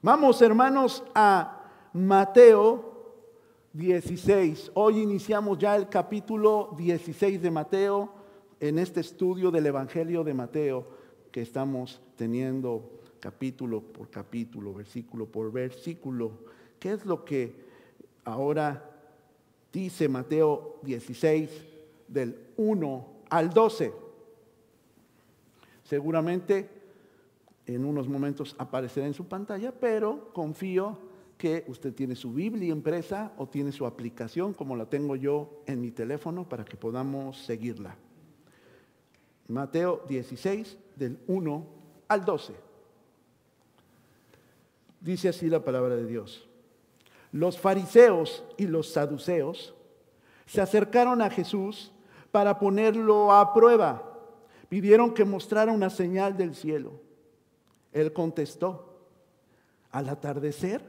Vamos, hermanos, a Mateo 16. Hoy iniciamos ya el capítulo 16 de Mateo en este estudio del Evangelio de Mateo que estamos teniendo capítulo por capítulo, versículo por versículo. ¿Qué es lo que ahora dice Mateo 16 del 1 al 12? Seguramente en unos momentos aparecerá en su pantalla, pero confío que usted tiene su Biblia impresa o tiene su aplicación como la tengo yo en mi teléfono para que podamos seguirla. Mateo 16, del 1 al 12. Dice así la palabra de Dios. Los fariseos y los saduceos se acercaron a Jesús para ponerlo a prueba. Pidieron que mostrara una señal del cielo. Él contestó, al atardecer,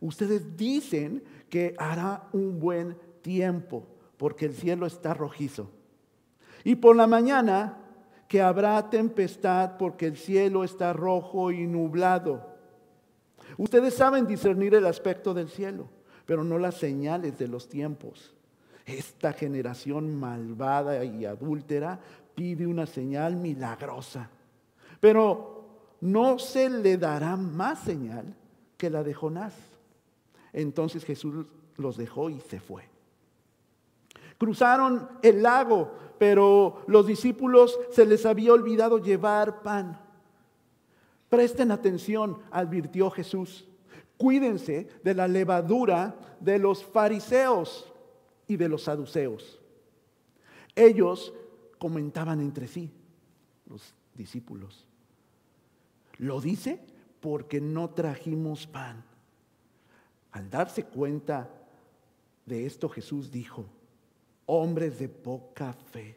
ustedes dicen que hará un buen tiempo, porque el cielo está rojizo. Y por la mañana, que habrá tempestad, porque el cielo está rojo y nublado. Ustedes saben discernir el aspecto del cielo, pero no las señales de los tiempos. Esta generación malvada y adúltera pide una señal milagrosa, pero no se le dará más señal que la de Jonás. Entonces Jesús los dejó y se fue. Cruzaron el lago, pero los discípulos se les había olvidado llevar pan. Presten atención, advirtió Jesús. Cuídense de la levadura de los fariseos y de los saduceos. Ellos comentaban entre sí, los discípulos. Lo dice porque no trajimos pan. Al darse cuenta de esto, Jesús dijo, hombres de poca fe.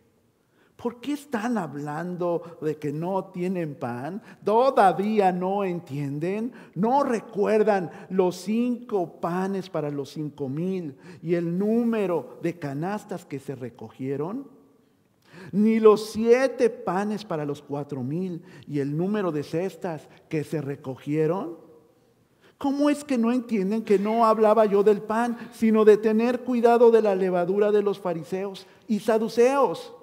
¿Por qué están hablando de que no tienen pan? ¿Todavía no entienden? ¿No recuerdan los cinco panes para los cinco mil y el número de canastas que se recogieron? Ni los siete panes para los cuatro mil y el número de cestas que se recogieron? ¿Cómo es que no entienden que no hablaba yo del pan, sino de tener cuidado de la levadura de los fariseos y saduceos?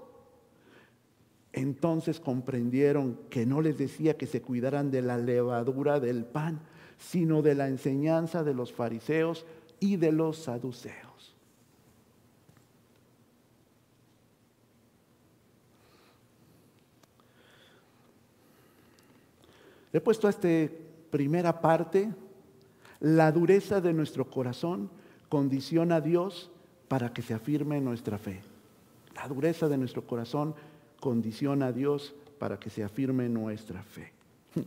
Entonces comprendieron que no les decía que se cuidaran de la levadura del pan, sino de la enseñanza de los fariseos y de los saduceos. He puesto a esta primera parte, la dureza de nuestro corazón condiciona a Dios para que se afirme nuestra fe. La dureza de nuestro corazón condiciona a Dios para que se afirme nuestra fe.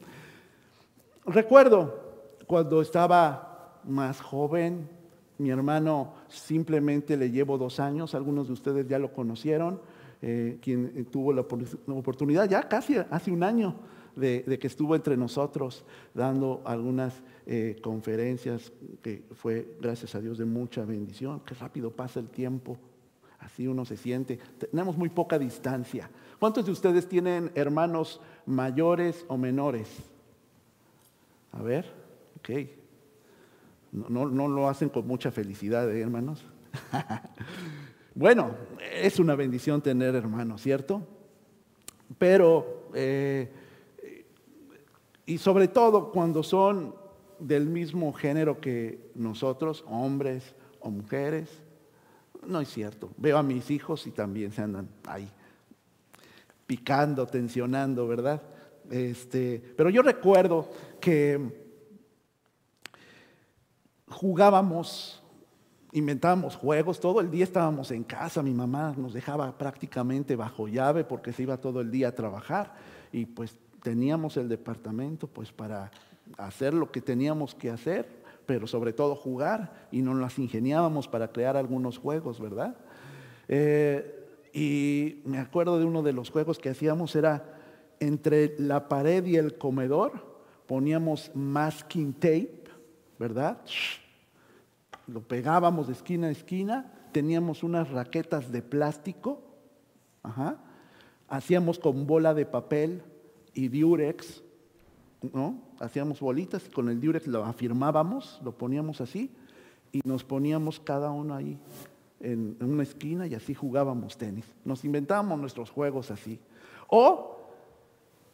Recuerdo cuando estaba más joven, mi hermano simplemente le llevo dos años, algunos de ustedes ya lo conocieron, eh, quien tuvo la oportunidad ya casi hace un año de, que estuvo entre nosotros dando algunas eh, conferencias que fue, gracias a Dios, de mucha bendición. Qué rápido pasa el tiempo. Así uno se siente. Tenemos muy poca distancia. ¿Cuántos de ustedes tienen hermanos mayores o menores? A ver, ok. No, no, lo hacen con mucha felicidad, ¿eh, hermanos. bueno, es una bendición tener hermanos, ¿cierto? Pero eh, y sobre todo cuando son del mismo género que nosotros, hombres o mujeres. No es cierto. Veo a mis hijos y también se andan ahí picando, tensionando, ¿verdad? Este, pero yo recuerdo que jugábamos, inventábamos juegos, todo el día estábamos en casa, mi mamá nos dejaba prácticamente bajo llave porque se iba todo el día a trabajar y pues teníamos el departamento pues para hacer lo que teníamos que hacer, pero sobre todo jugar y nos las ingeniábamos para crear algunos juegos, ¿verdad? Eh, y me acuerdo de uno de los juegos que hacíamos era entre la pared y el comedor poníamos masking tape, ¿verdad? Lo pegábamos de esquina a esquina, teníamos unas raquetas de plástico, hacíamos con bola de papel y diurex, ¿no? Hacíamos bolitas y con el diurex lo afirmábamos, lo poníamos así y nos poníamos cada uno ahí en, una esquina y así jugábamos tenis. Nos inventábamos nuestros juegos así. O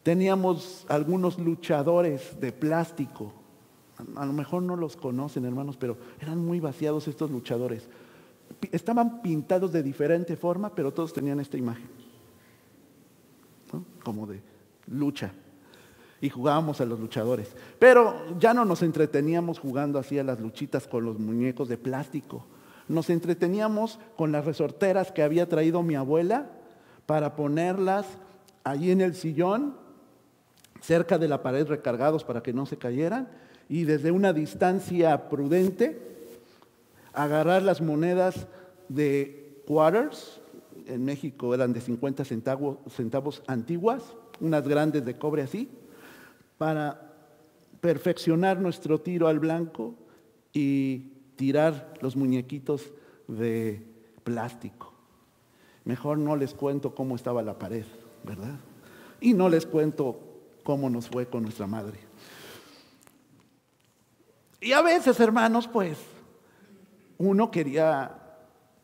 teníamos algunos luchadores de plástico. A lo mejor no los conocen, hermanos, pero eran muy vaciados estos luchadores. Estaban pintados de diferente forma, pero todos tenían esta imagen. Como de lucha. Y jugábamos a los luchadores. Pero ya no nos entreteníamos jugando así a las luchitas con los muñecos de plástico nos entreteníamos con las resorteras que había traído mi abuela para ponerlas allí en el sillón, cerca de la pared recargados para que no se cayeran, y desde una distancia prudente agarrar las monedas de quarters, en México eran de 50 centavos, centavos antiguas, unas grandes de cobre así, para perfeccionar nuestro tiro al blanco y tirar los muñequitos de plástico. Mejor no les cuento cómo estaba la pared, ¿verdad? Y no les cuento cómo nos fue con nuestra madre. Y a veces, hermanos, pues uno quería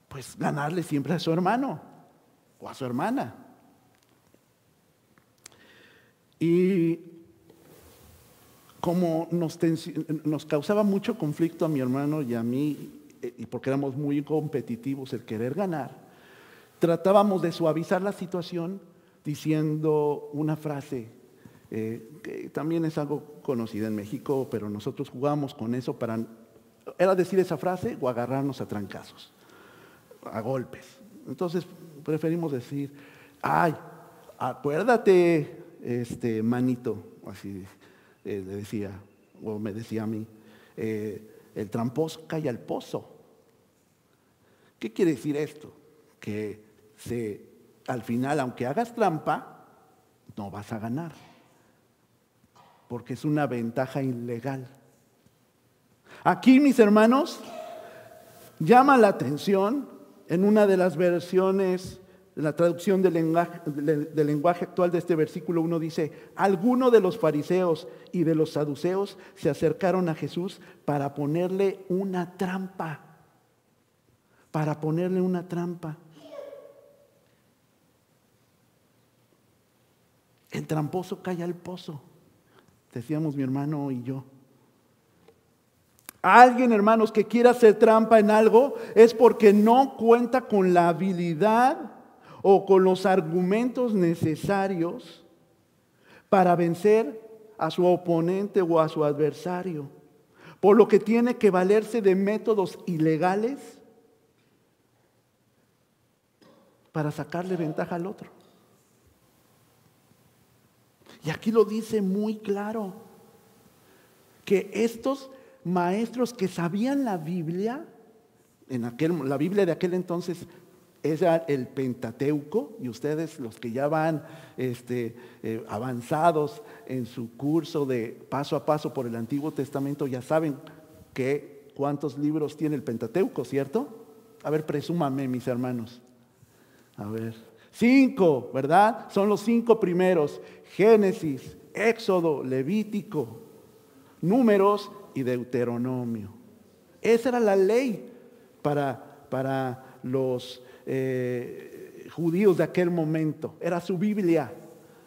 pues ganarle siempre a su hermano o a su hermana. Y como nos, causaba mucho conflicto a mi hermano y a mí, eh, y porque éramos muy competitivos el querer ganar, tratábamos de suavizar la situación diciendo una frase eh, que también es algo conocida en México, pero nosotros jugábamos con eso para, era decir esa frase o agarrarnos a trancazos, a golpes. Entonces preferimos decir, ay, acuérdate, este manito, así eh, le decía, o me decía a mí, eh, el tramposo cae al pozo. ¿Qué quiere decir esto? Que se, al final, aunque hagas trampa, no vas a ganar, porque es una ventaja ilegal. Aquí, mis hermanos, llama la atención en una de las versiones la traducción del lenguaje, actual de este versículo 1 dice, algunos de los fariseos y de los saduceos se acercaron a Jesús para ponerle una trampa, para ponerle una trampa. El tramposo cae al pozo, decíamos mi hermano y yo. Alguien, hermanos, que quiera hacer trampa en algo es porque no cuenta con la habilidad o con los argumentos necesarios para vencer a su oponente o a su adversario, por lo que tiene que valerse de métodos ilegales para sacarle ventaja al otro. Y aquí lo dice muy claro, que estos maestros que sabían la Biblia, en aquel, la Biblia de aquel entonces era el Pentateuco, y ustedes los que ya van este, eh, avanzados en su curso de paso a paso por el Antiguo Testamento, ya saben que cuántos libros tiene el Pentateuco, ¿cierto? A ver, presúmame, mis hermanos. A ver, cinco, ¿verdad? Son los cinco primeros, Génesis, Éxodo, Levítico, Números y Deuteronomio. Esa era la ley para, para los eh, judíos de aquel momento, era su Biblia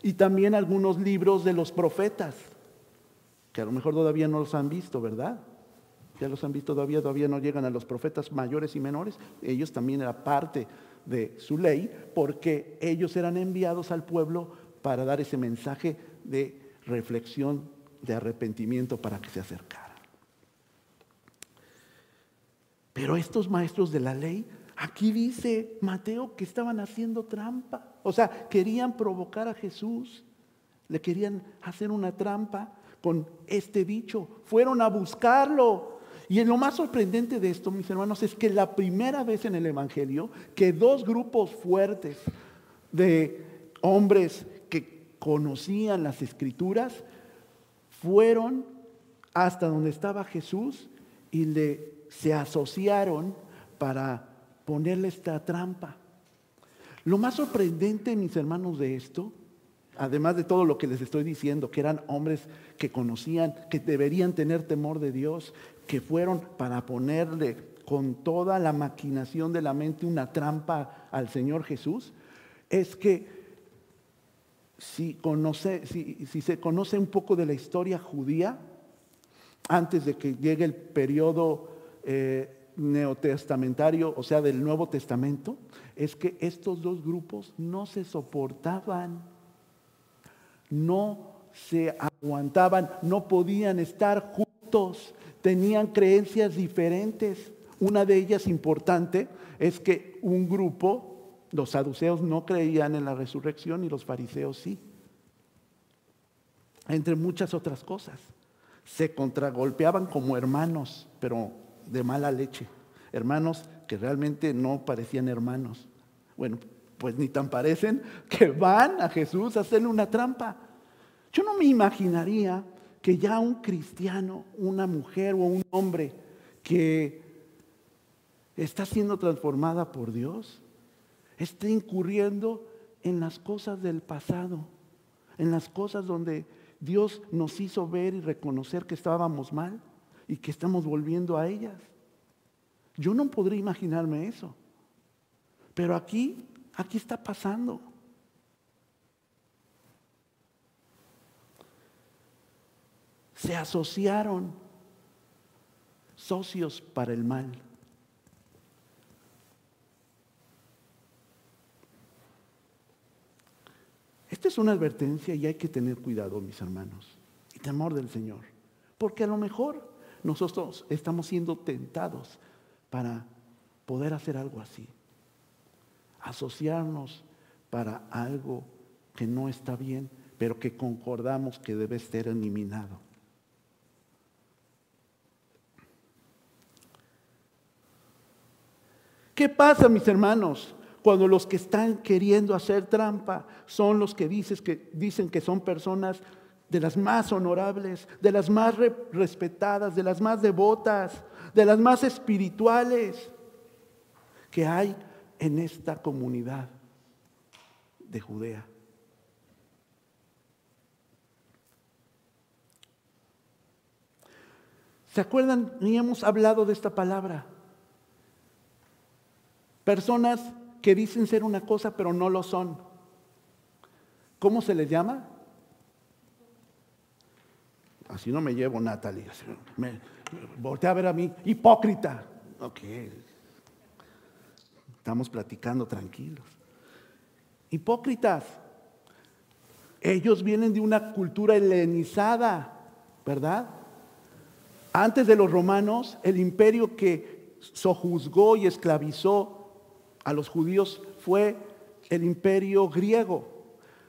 y también algunos libros de los profetas, que a lo mejor todavía no los han visto, ¿verdad? Ya los han visto todavía, todavía no llegan a los profetas mayores y menores, ellos también eran parte de su ley, porque ellos eran enviados al pueblo para dar ese mensaje de reflexión, de arrepentimiento para que se acercaran. Pero estos maestros de la ley Aquí dice Mateo que estaban haciendo trampa. O sea, querían provocar a Jesús. Le querían hacer una trampa con este dicho. Fueron a buscarlo. Y lo más sorprendente de esto, mis hermanos, es que la primera vez en el Evangelio que dos grupos fuertes de hombres que conocían las escrituras fueron hasta donde estaba Jesús y le se asociaron para ponerle esta trampa. Lo más sorprendente, mis hermanos, de esto además de todo lo que les estoy diciendo, que eran hombres que conocían, que deberían tener temor de Dios, que fueron para ponerle con toda la maquinación de la mente una trampa al Señor Jesús, es que si, se conoce un poco de la historia judía, antes de que llegue el periodo eh, neotestamentario, o sea, del Nuevo Testamento, es que estos dos grupos no se soportaban, no se aguantaban, no podían estar juntos, tenían creencias diferentes. Una de ellas importante es que un grupo, los saduceos no creían en la resurrección y los fariseos sí, entre muchas otras cosas. Se contragolpeaban como hermanos, pero de mala leche. Hermanos que realmente no parecían hermanos. Bueno, pues ni tan parecen que van a Jesús a hacerle una trampa. Yo no me imaginaría que ya un cristiano, una mujer o un hombre que está siendo transformada por Dios, esté incurriendo en las cosas del pasado, en las cosas donde Dios nos hizo ver y reconocer que estábamos mal y que estamos volviendo a ellas. Yo no podría imaginarme eso. Pero aquí, aquí está pasando. Se asociaron socios para el mal. Esta es una advertencia y hay que tener cuidado, mis hermanos, y temor del Señor, porque a lo mejor nosotros estamos siendo tentados para poder hacer algo así. Asociarnos para algo que no está bien, pero que concordamos que debe ser eliminado. ¿Qué pasa, mis hermanos, cuando los que están queriendo hacer trampa son los que, que dicen que son personas de las más honorables, de las más respetadas, de las más devotas, de las más espirituales que hay en esta comunidad de Judea. ¿Se acuerdan? Ni hemos hablado de esta palabra. Personas que dicen ser una cosa pero no lo son. ¿Cómo se les llama? Así no me llevo, Natalie. Me, voltea a ver a mí, hipócrita. Ok. Estamos platicando tranquilos. Hipócritas. Ellos vienen de una cultura helenizada, ¿verdad? Antes de los romanos, el imperio que sojuzgó y esclavizó a los judíos fue el imperio griego,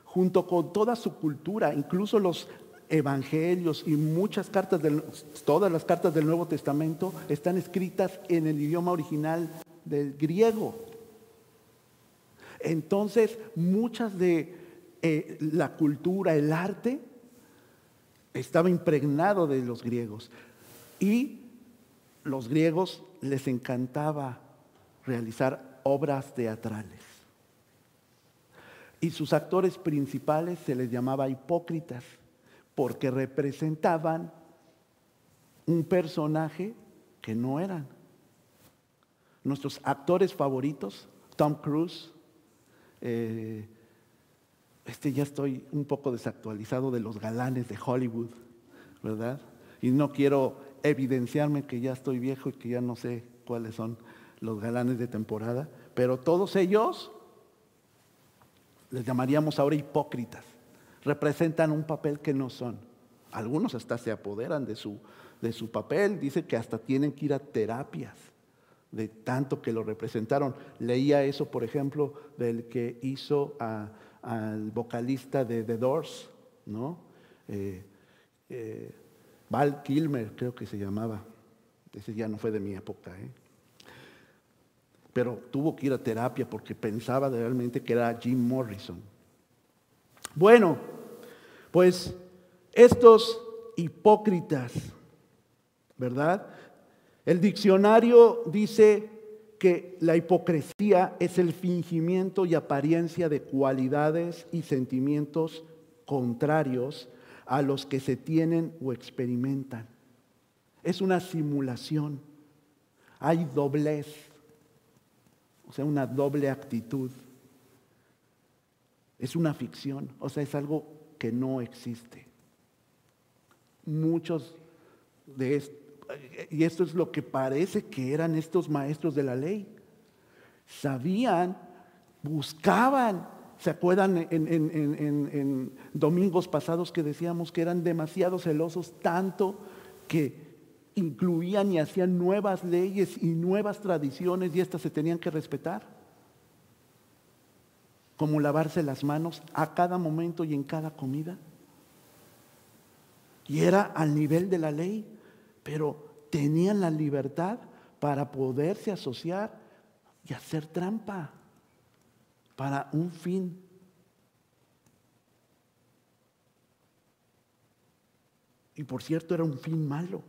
junto con toda su cultura, incluso los evangelios y muchas cartas, del, todas las cartas del Nuevo Testamento están escritas en el idioma original del griego. Entonces, muchas de eh, la cultura, el arte, estaba impregnado de los griegos. Y los griegos les encantaba realizar obras teatrales. Y sus actores principales se les llamaba hipócritas porque representaban un personaje que no eran. Nuestros actores favoritos, Tom Cruise, eh, este ya estoy un poco desactualizado de los galanes de Hollywood, ¿verdad? Y no quiero evidenciarme que ya estoy viejo y que ya no sé cuáles son los galanes de temporada, pero todos ellos les llamaríamos ahora hipócritas representan un papel que no son. Algunos hasta se apoderan de su, de su papel, dice que hasta tienen que ir a terapias de tanto que lo representaron. Leía eso, por ejemplo, del que hizo al vocalista de The Doors, ¿no? Eh, eh, Val Kilmer, creo que se llamaba. Ese ya no fue de mi época, ¿eh? Pero tuvo que ir a terapia porque pensaba realmente que era Jim Morrison. Bueno, pues estos hipócritas, ¿verdad? El diccionario dice que la hipocresía es el fingimiento y apariencia de cualidades y sentimientos contrarios a los que se tienen o experimentan. Es una simulación. Hay doblez, o sea, una doble actitud. Es una ficción, o sea, es algo que no existe. Muchos de estos, y esto es lo que parece que eran estos maestros de la ley, sabían, buscaban, ¿se acuerdan en, en domingos pasados que decíamos que eran demasiado celosos, tanto que incluían y hacían nuevas leyes y nuevas tradiciones y estas se tenían que respetar? Como lavarse las manos a cada momento y en cada comida. Y era al nivel de la ley, pero tenían la libertad para poderse asociar y hacer trampa para un fin. Y por cierto, era un fin malo.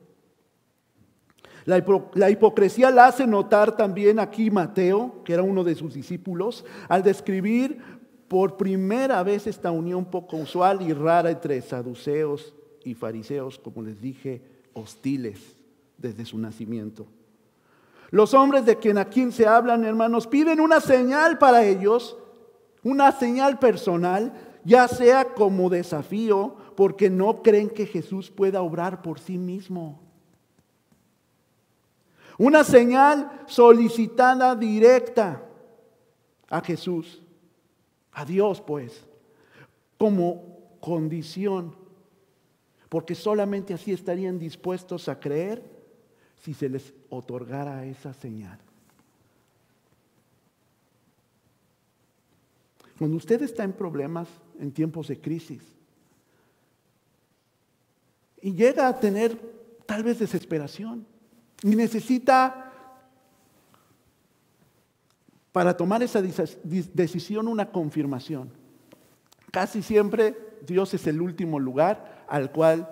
La, hipocresía la hace notar también aquí Mateo, que era uno de sus discípulos, al describir por primera vez esta unión poco usual y rara entre saduceos y fariseos, como les dije, hostiles desde su nacimiento. Los hombres de quien aquí se hablan, hermanos, piden una señal para ellos, una señal personal, ya sea como desafío, porque no creen que Jesús pueda obrar por sí mismo. Una señal solicitada directa a Jesús, a Dios pues, como condición, porque solamente así estarían dispuestos a creer si se les otorgara esa señal. Cuando usted está en problemas, en tiempos de crisis, y llega a tener tal vez desesperación, y necesita para tomar esa decisión una confirmación. Casi siempre Dios es el último lugar al cual,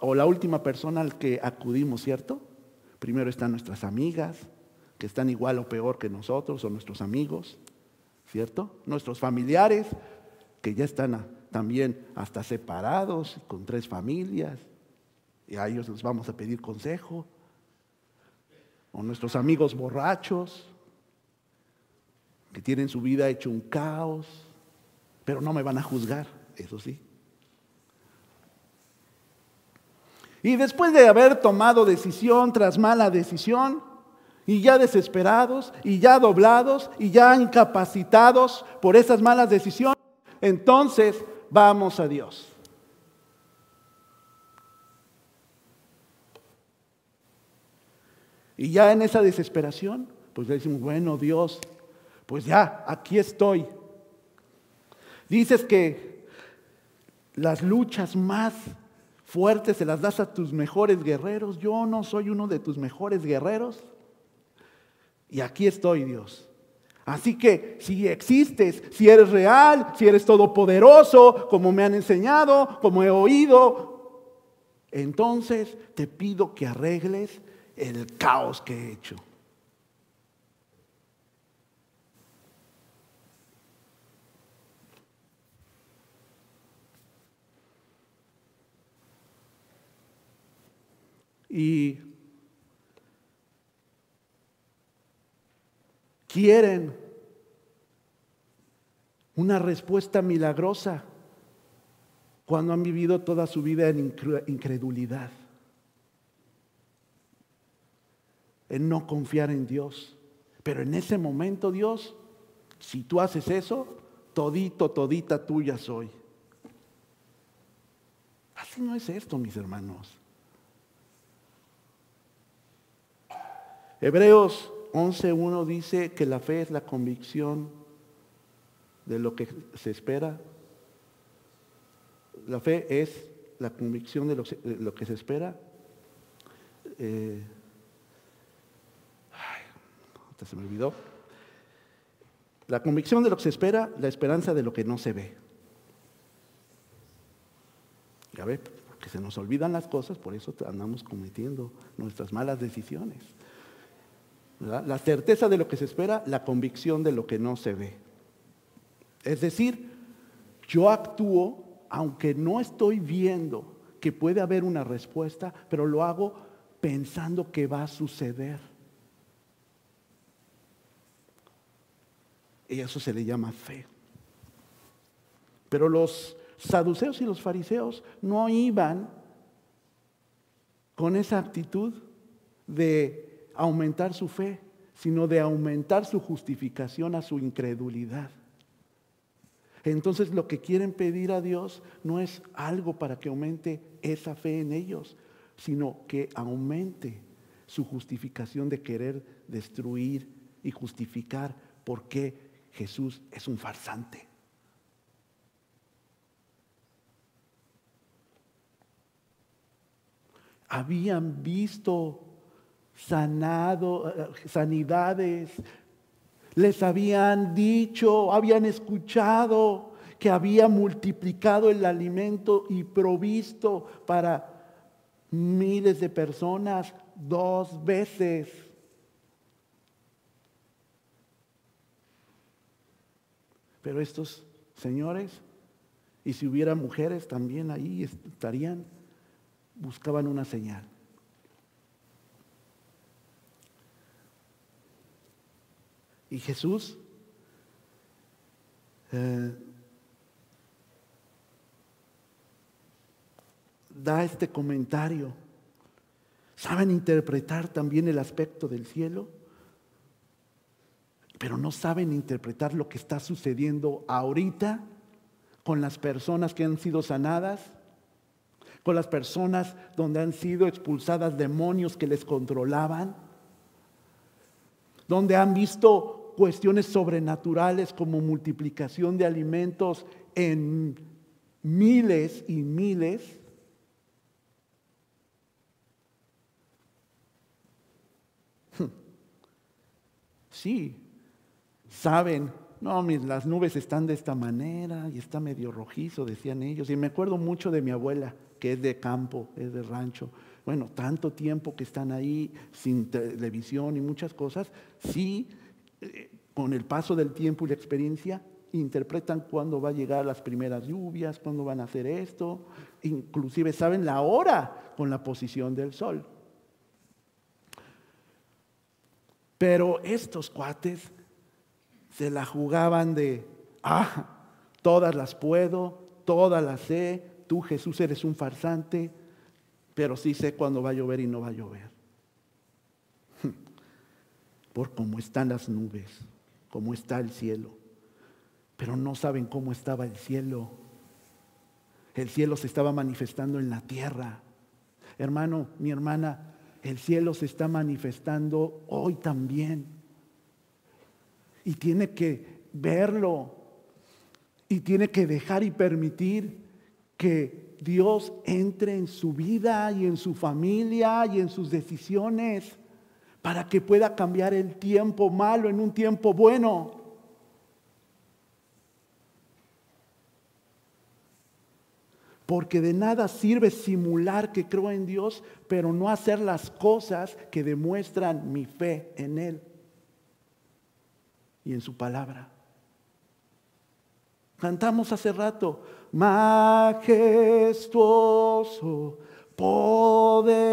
o la última persona al que acudimos, ¿cierto? Primero están nuestras amigas, que están igual o peor que nosotros, o nuestros amigos, ¿cierto? Nuestros familiares, que ya están también hasta separados, con tres familias, y a ellos les vamos a pedir consejo o nuestros amigos borrachos, que tienen su vida hecho un caos, pero no me van a juzgar, eso sí. Y después de haber tomado decisión tras mala decisión, y ya desesperados, y ya doblados, y ya incapacitados por esas malas decisiones, entonces vamos a Dios. Y ya en esa desesperación, pues le decimos, bueno Dios, pues ya, aquí estoy. Dices que las luchas más fuertes se las das a tus mejores guerreros. Yo no soy uno de tus mejores guerreros. Y aquí estoy, Dios. Así que si existes, si eres real, si eres todopoderoso, como me han enseñado, como he oído, entonces te pido que arregles el caos que he hecho. Y quieren una respuesta milagrosa cuando han vivido toda su vida en incredulidad. En no confiar en Dios. Pero en ese momento, Dios, si tú haces eso, todito, todita tuya soy. Así no es esto, mis hermanos. Hebreos 11.1 dice que la fe es la convicción de lo que se espera. La fe es la convicción de lo, que se espera. Eh, se me olvidó. La convicción de lo que se espera, la esperanza de lo que no se ve. Ya ve, porque se nos olvidan las cosas, por eso andamos cometiendo nuestras malas decisiones. La certeza de lo que se espera, la convicción de lo que no se ve. Es decir, yo actúo aunque no estoy viendo que puede haber una respuesta, pero lo hago pensando que va a suceder. Y eso se le llama fe. Pero los saduceos y los fariseos no iban con esa actitud de aumentar su fe, sino de aumentar su justificación a su incredulidad. Entonces lo que quieren pedir a Dios no es algo para que aumente esa fe en ellos, sino que aumente su justificación de querer destruir y justificar por qué Jesús es un farsante. Habían visto sanado, eh, sanidades, les habían dicho, habían escuchado que había multiplicado el alimento y provisto para miles de personas dos veces. Pero estos señores, y si hubiera mujeres también ahí estarían, buscaban una señal. Y Jesús eh, da este comentario. ¿Saben interpretar también el aspecto del cielo? Pero no saben interpretar lo que está sucediendo ahorita con las personas que han sido sanadas, con las personas donde han sido expulsadas demonios que les controlaban, donde han visto cuestiones sobrenaturales como multiplicación de alimentos en miles y miles. Sí, saben, no, las nubes están de esta manera y está medio rojizo, decían ellos. Y me acuerdo mucho de mi abuela, que es de campo, es de rancho. Bueno, tanto tiempo que están ahí sin televisión y muchas cosas, sí con el paso del tiempo y la experiencia, interpretan cuándo va a llegar las primeras lluvias, cuándo van a hacer esto, inclusive saben la hora con la posición del sol. Pero estos cuates se la jugaban de, ah, todas las puedo, todas las sé, tú Jesús eres un farsante, pero sí sé cuándo va a llover y no va a llover por cómo están las nubes, cómo está el cielo. Pero no saben cómo estaba el cielo. El cielo se estaba manifestando en la tierra. Hermano, mi hermana, el cielo se está manifestando hoy también. Y tiene que verlo. Y tiene que dejar y permitir que Dios entre en su vida y en su familia y en sus decisiones para que pueda cambiar el tiempo malo en un tiempo bueno. Porque de nada sirve simular que creo en Dios, pero no hacer las cosas que demuestran mi fe en Él y en su palabra. Cantamos hace rato, majestuoso, poderoso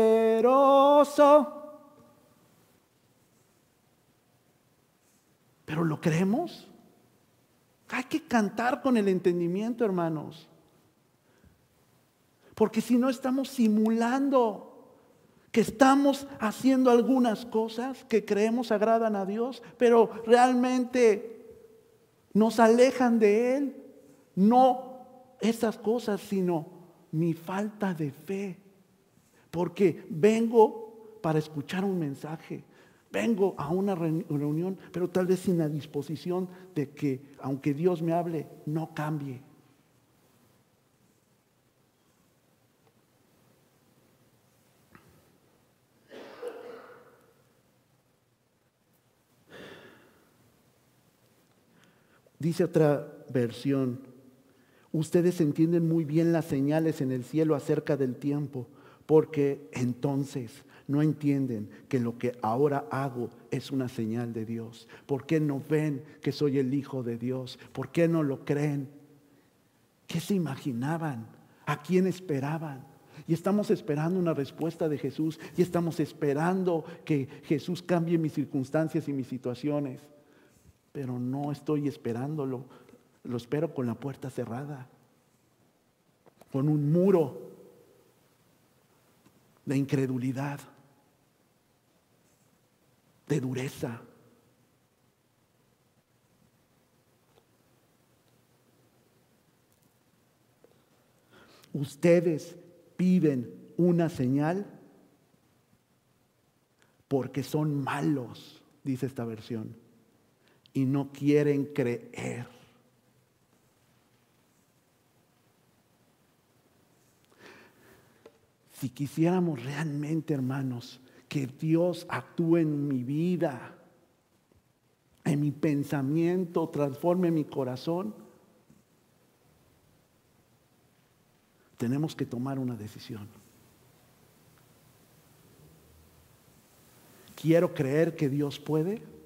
Pero ¿lo creemos? Hay que cantar con el entendimiento, hermanos. Porque si no estamos simulando que estamos haciendo algunas cosas que creemos agradan a Dios, pero realmente nos alejan de Él. No esas cosas, sino mi falta de fe. Porque vengo para escuchar un mensaje, Vengo a una reunión, pero tal vez sin la disposición de que, aunque Dios me hable, no cambie. Dice otra versión, ustedes entienden muy bien las señales en el cielo acerca del tiempo, porque entonces no entienden que lo que ahora hago es una señal de Dios? ¿Por qué no ven que soy el Hijo de Dios? ¿Por qué no lo creen? ¿Qué se imaginaban? ¿A quién esperaban? Y estamos esperando una respuesta de Jesús y estamos esperando que Jesús cambie mis circunstancias y mis situaciones. Pero no estoy esperándolo, lo espero con la puerta cerrada, con un muro de incredulidad, de dureza. Ustedes piden una señal porque son malos, dice esta versión, y no quieren creer. Si quisiéramos realmente, hermanos, que Dios actúe en mi vida, en mi pensamiento, transforme mi corazón, tenemos que tomar una decisión. Quiero creer que Dios puede,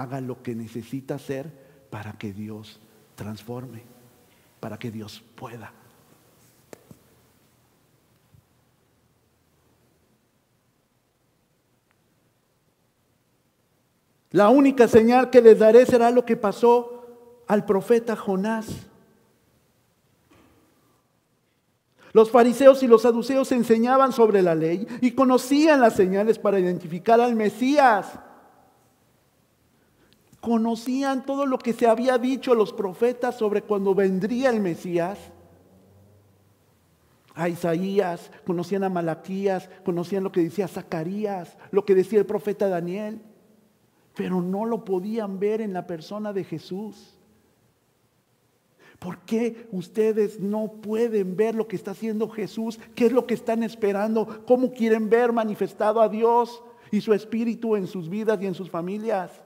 haga lo que necesita hacer para que Dios transforme, para que Dios pueda. La única señal que les daré será lo que pasó al profeta Jonás. Los fariseos y los saduceos enseñaban sobre la ley y conocían las señales para identificar al Mesías. Conocían todo lo que se había dicho los profetas sobre cuando vendría el Mesías. A Isaías, conocían a Malaquías, conocían lo que decía Zacarías, lo que decía el profeta Daniel, pero no lo podían ver en la persona de Jesús. ¿Por qué ustedes no pueden ver lo que está haciendo Jesús? ¿Qué es lo que están esperando? ¿Cómo quieren ver manifestado a Dios y su espíritu en sus vidas y en sus familias?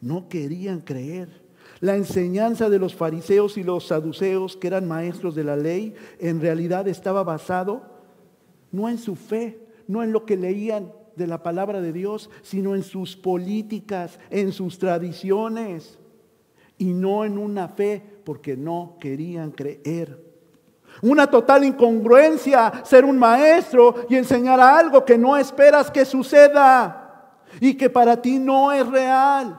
No querían creer. La enseñanza de los fariseos y los saduceos, que eran maestros de la ley, en realidad estaba basado no en su fe, no en lo que leían de la palabra de Dios, sino en sus políticas, en sus tradiciones, y no en una fe, porque no querían creer. Una total incongruencia ser un maestro y enseñar algo que no esperas que suceda y que para ti no es real.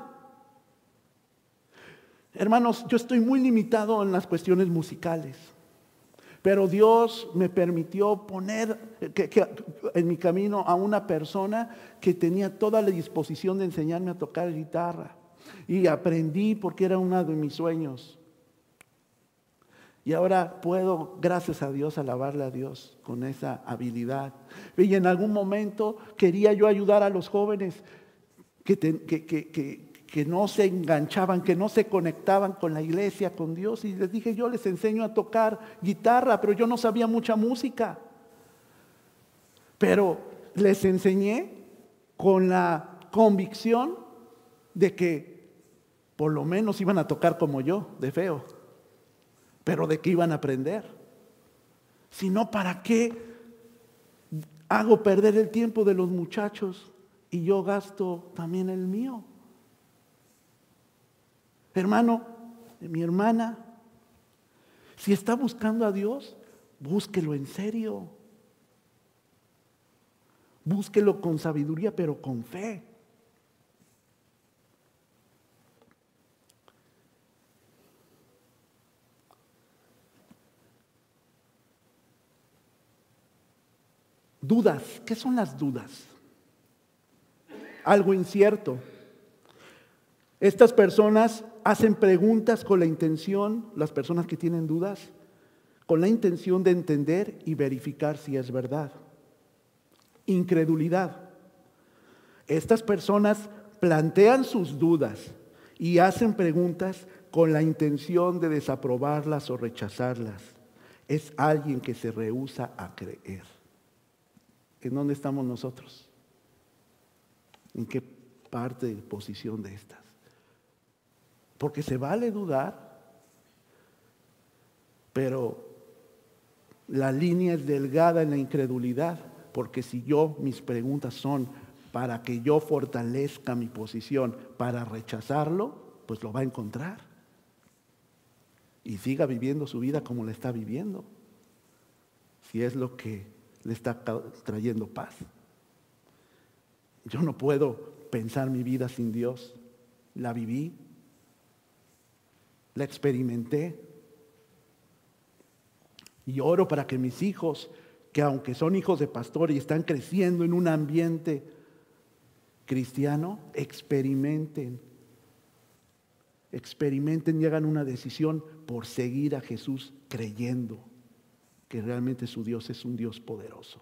Hermanos, yo estoy muy limitado en las cuestiones musicales, pero Dios me permitió poner en mi camino a una persona que tenía toda la disposición de enseñarme a tocar guitarra. Y aprendí porque era uno de mis sueños. Y ahora puedo, gracias a Dios, alabarle a Dios con esa habilidad. Y en algún momento quería yo ayudar a los jóvenes que, que, que no se enganchaban, que no se conectaban con la iglesia, con Dios. Y les dije, yo les enseño a tocar guitarra, pero yo no sabía mucha música. Pero les enseñé con la convicción de que por lo menos iban a tocar como yo, de feo, pero de que iban a aprender. Si no, ¿para qué hago perder el tiempo de los muchachos y yo gasto también el mío? Hermano, mi hermana, si está buscando a Dios, búsquelo en serio. Búsquelo con sabiduría, pero con fe. Dudas. ¿Qué son las dudas? Algo incierto. Estas personas hacen preguntas con la intención, las personas que tienen dudas, con la intención de entender y verificar si es verdad. Incredulidad. Estas personas plantean sus dudas y hacen preguntas con la intención de desaprobarlas o rechazarlas. Es alguien que se rehúsa a creer. ¿En dónde estamos nosotros? ¿En qué parte de posición de estas? Porque se vale dudar, pero La línea es delgada en la incredulidad, porque si yo, mis preguntas son para que yo fortalezca mi posición, para rechazarlo, pues lo va a encontrar. Y siga viviendo su vida como la está viviendo, si es lo que le está trayendo paz. Yo no puedo pensar mi vida sin Dios. La viví, la experimenté. Y oro para que mis hijos, que aunque son hijos de pastor y están creciendo en un ambiente cristiano, experimenten, experimenten y hagan una decisión por seguir a Jesús creyendo que realmente su Dios es un Dios poderoso.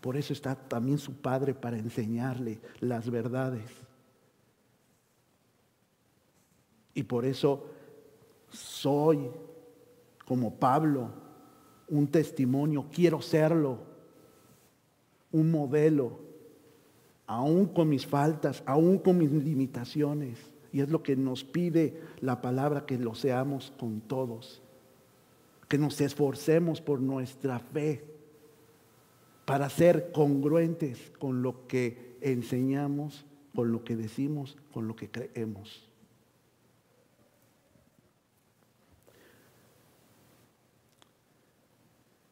Por eso está también su Padre para enseñarle las verdades. Y por eso soy, como Pablo, un testimonio, quiero serlo, un modelo, aún con mis faltas, aún con mis limitaciones. Y es lo que nos pide la palabra, que lo seamos con todos, que nos esforcemos por nuestra fe para ser congruentes con lo que enseñamos, con lo que decimos, con lo que creemos.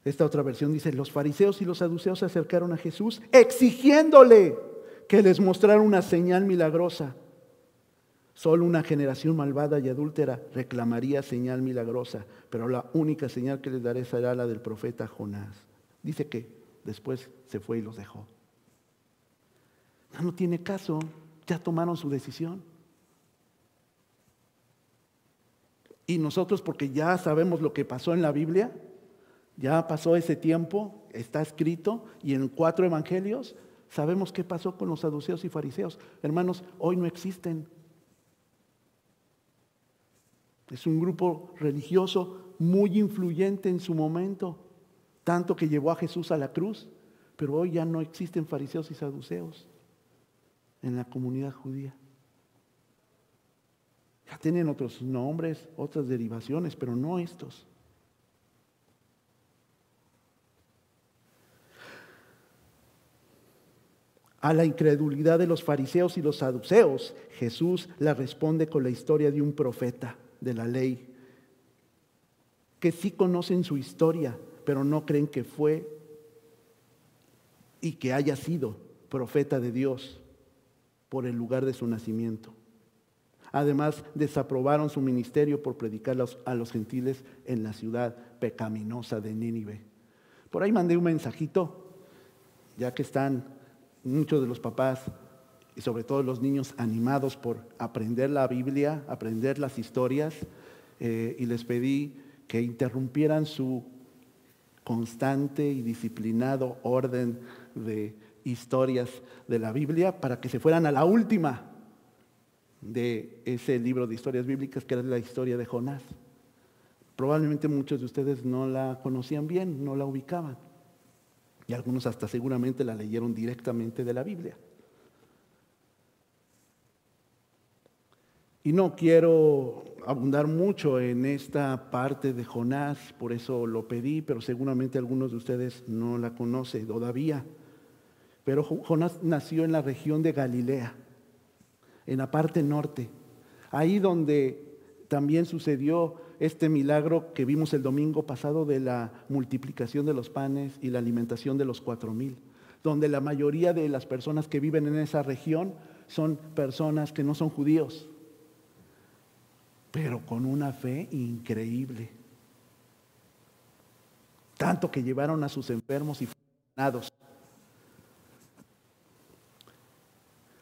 Esta otra versión dice, los fariseos y los saduceos se acercaron a Jesús exigiéndole que les mostrara una señal milagrosa. Solo una generación malvada y adúltera reclamaría señal milagrosa, pero la única señal que les daré será la del profeta Jonás. Dice que después se fue y los dejó. Ya no tiene caso, ya tomaron su decisión. Y nosotros, porque ya sabemos lo que pasó en la Biblia, ya pasó ese tiempo, está escrito, y en cuatro evangelios sabemos qué pasó con los saduceos y fariseos. Hermanos, hoy no existen. Es un grupo religioso muy influyente en su momento tanto que llevó a Jesús a la cruz, pero hoy ya no existen fariseos y saduceos en la comunidad judía. Ya tienen otros nombres, otras derivaciones, pero no estos. A la incredulidad de los fariseos y los saduceos, Jesús la responde con la historia de un profeta de la ley, que sí conocen su historia, pero no creen que fue y que haya sido profeta de Dios por el lugar de su nacimiento. Además, desaprobaron su ministerio por predicar a los gentiles en la ciudad pecaminosa de Nínive. Por ahí mandé un mensajito, ya que están muchos de los papás y sobre todo los niños animados por aprender la Biblia, aprender las historias, eh, y les pedí que interrumpieran su constante y disciplinado orden de historias de la Biblia para que se fueran a la última de ese libro de historias bíblicas que era la historia de Jonás. Probablemente muchos de ustedes no la conocían bien, no la ubicaban. Y algunos hasta seguramente la leyeron directamente de la Biblia. Y no quiero abundar mucho en esta parte de Jonás, por eso lo pedí, pero seguramente algunos de ustedes no la conocen todavía. Pero Jonás nació en la región de Galilea, en la parte norte, ahí donde también sucedió este milagro que vimos el domingo pasado de la multiplicación de los panes y la alimentación de los cuatro mil, donde la mayoría de las personas que viven en esa región son personas que no son judíos, pero con una fe increíble. Tanto que llevaron a sus enfermos y sanados.